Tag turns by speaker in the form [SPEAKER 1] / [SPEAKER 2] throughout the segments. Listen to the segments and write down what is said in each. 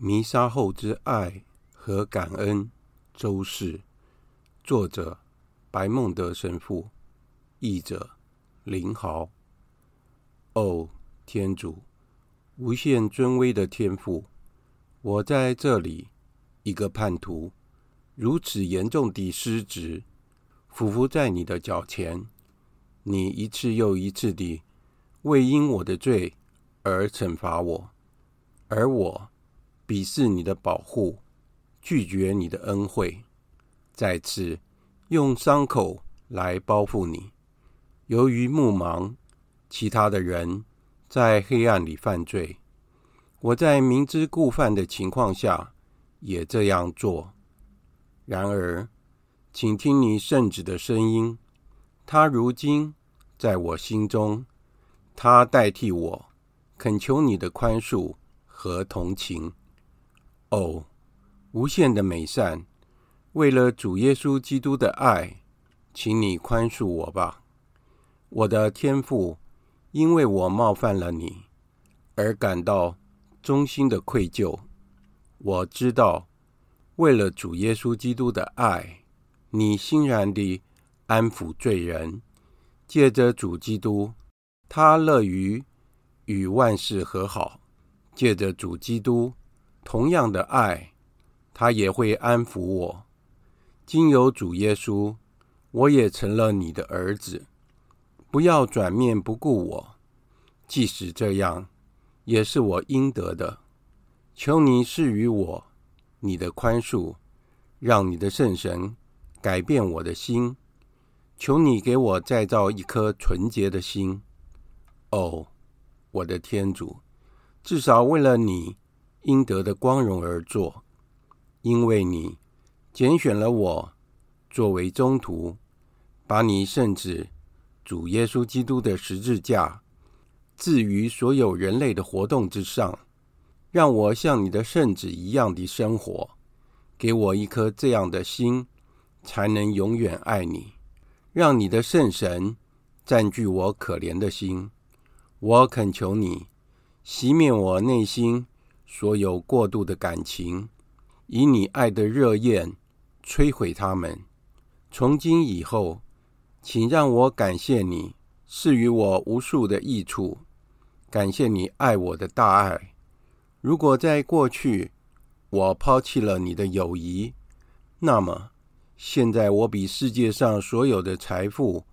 [SPEAKER 1] 弥撒后之爱和感恩，周氏，作者白孟德神父，译者林豪。哦，天主，无限尊威的天父，我在这里，一个叛徒，如此严重地失职，俯伏在你的脚前，你一次又一次地为因我的罪而惩罚我，而我。鄙视你的保护，拒绝你的恩惠，再次用伤口来报复你。由于目盲，其他的人在黑暗里犯罪，我在明知故犯的情况下也这样做。然而，请听你圣子的声音，他如今在我心中，他代替我恳求你的宽恕和同情。哦，无限的美善，为了主耶稣基督的爱，请你宽恕我吧，我的天父，因为我冒犯了你，而感到衷心的愧疚。我知道，为了主耶稣基督的爱，你欣然地安抚罪人，借着主基督，他乐于与万事和好，借着主基督。同样的爱，他也会安抚我。经由主耶稣，我也成了你的儿子。不要转面不顾我，即使这样，也是我应得的。求你赐予我你的宽恕，让你的圣神改变我的心。求你给我再造一颗纯洁的心。哦，我的天主，至少为了你。应得的光荣而做，因为你拣选了我作为中途，把你圣子主耶稣基督的十字架置于所有人类的活动之上，让我像你的圣子一样的生活，给我一颗这样的心，才能永远爱你。让你的圣神占据我可怜的心，我恳求你熄灭我内心。所有过度的感情，以你爱的热焰摧毁他们。从今以后，请让我感谢你赐予我无数的益处，感谢你爱我的大爱。如果在过去我抛弃了你的友谊，那么现在我比世界上所有的财富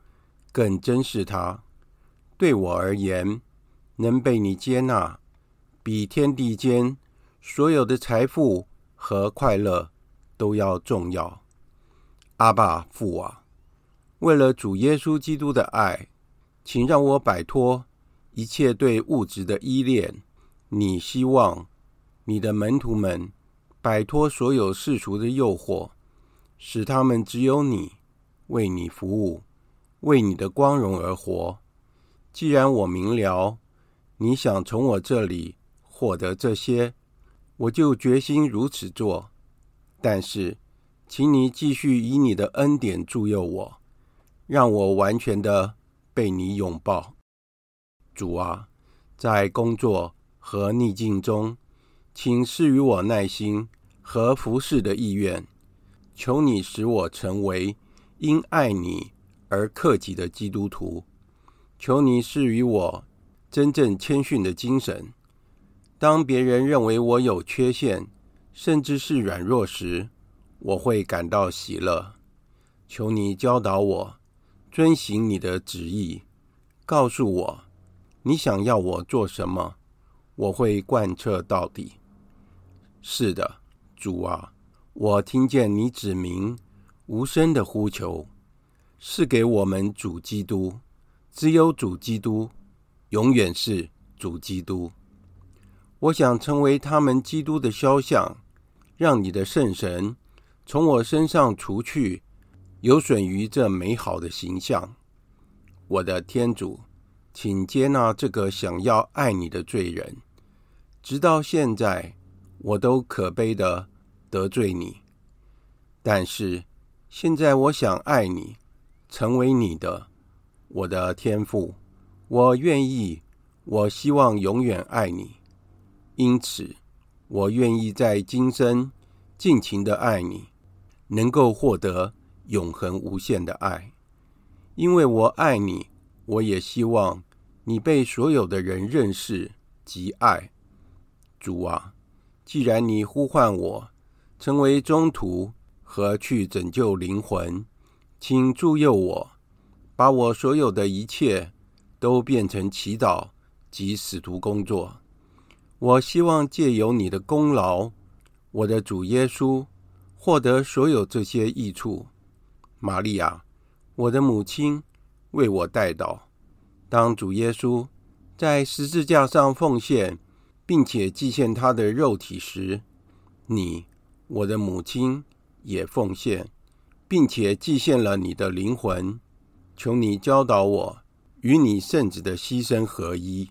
[SPEAKER 1] 更珍视它。对我而言，能被你接纳。比天地间所有的财富和快乐都要重要。阿爸父啊，为了主耶稣基督的爱，请让我摆脱一切对物质的依恋。你希望你的门徒们摆脱所有世俗的诱惑，使他们只有你，为你服务，为你的光荣而活。既然我明了，你想从我这里。获得这些，我就决心如此做。但是，请你继续以你的恩典助佑我，让我完全的被你拥抱。主啊，在工作和逆境中，请赐予我耐心和服侍的意愿。求你使我成为因爱你而克己的基督徒。求你赐予我真正谦逊的精神。当别人认为我有缺陷，甚至是软弱时，我会感到喜乐。求你教导我遵行你的旨意，告诉我你想要我做什么，我会贯彻到底。是的，主啊，我听见你指明无声的呼求，是给我们主基督，只有主基督，永远是主基督。我想成为他们基督的肖像，让你的圣神从我身上除去，有损于这美好的形象。我的天主，请接纳这个想要爱你的罪人。直到现在，我都可悲的得罪你，但是现在我想爱你，成为你的，我的天赋。我愿意，我希望永远爱你。因此，我愿意在今生尽情的爱你，能够获得永恒无限的爱。因为我爱你，我也希望你被所有的人认识及爱。主啊，既然你呼唤我成为宗徒和去拯救灵魂，请助佑我，把我所有的一切都变成祈祷及使徒工作。我希望借由你的功劳，我的主耶稣获得所有这些益处。玛利亚，我的母亲，为我代祷。当主耶稣在十字架上奉献。并且祭献他的肉体时，你，我的母亲，也奉献，并且祭献了你的灵魂。求你教导我与你圣子的牺牲合一。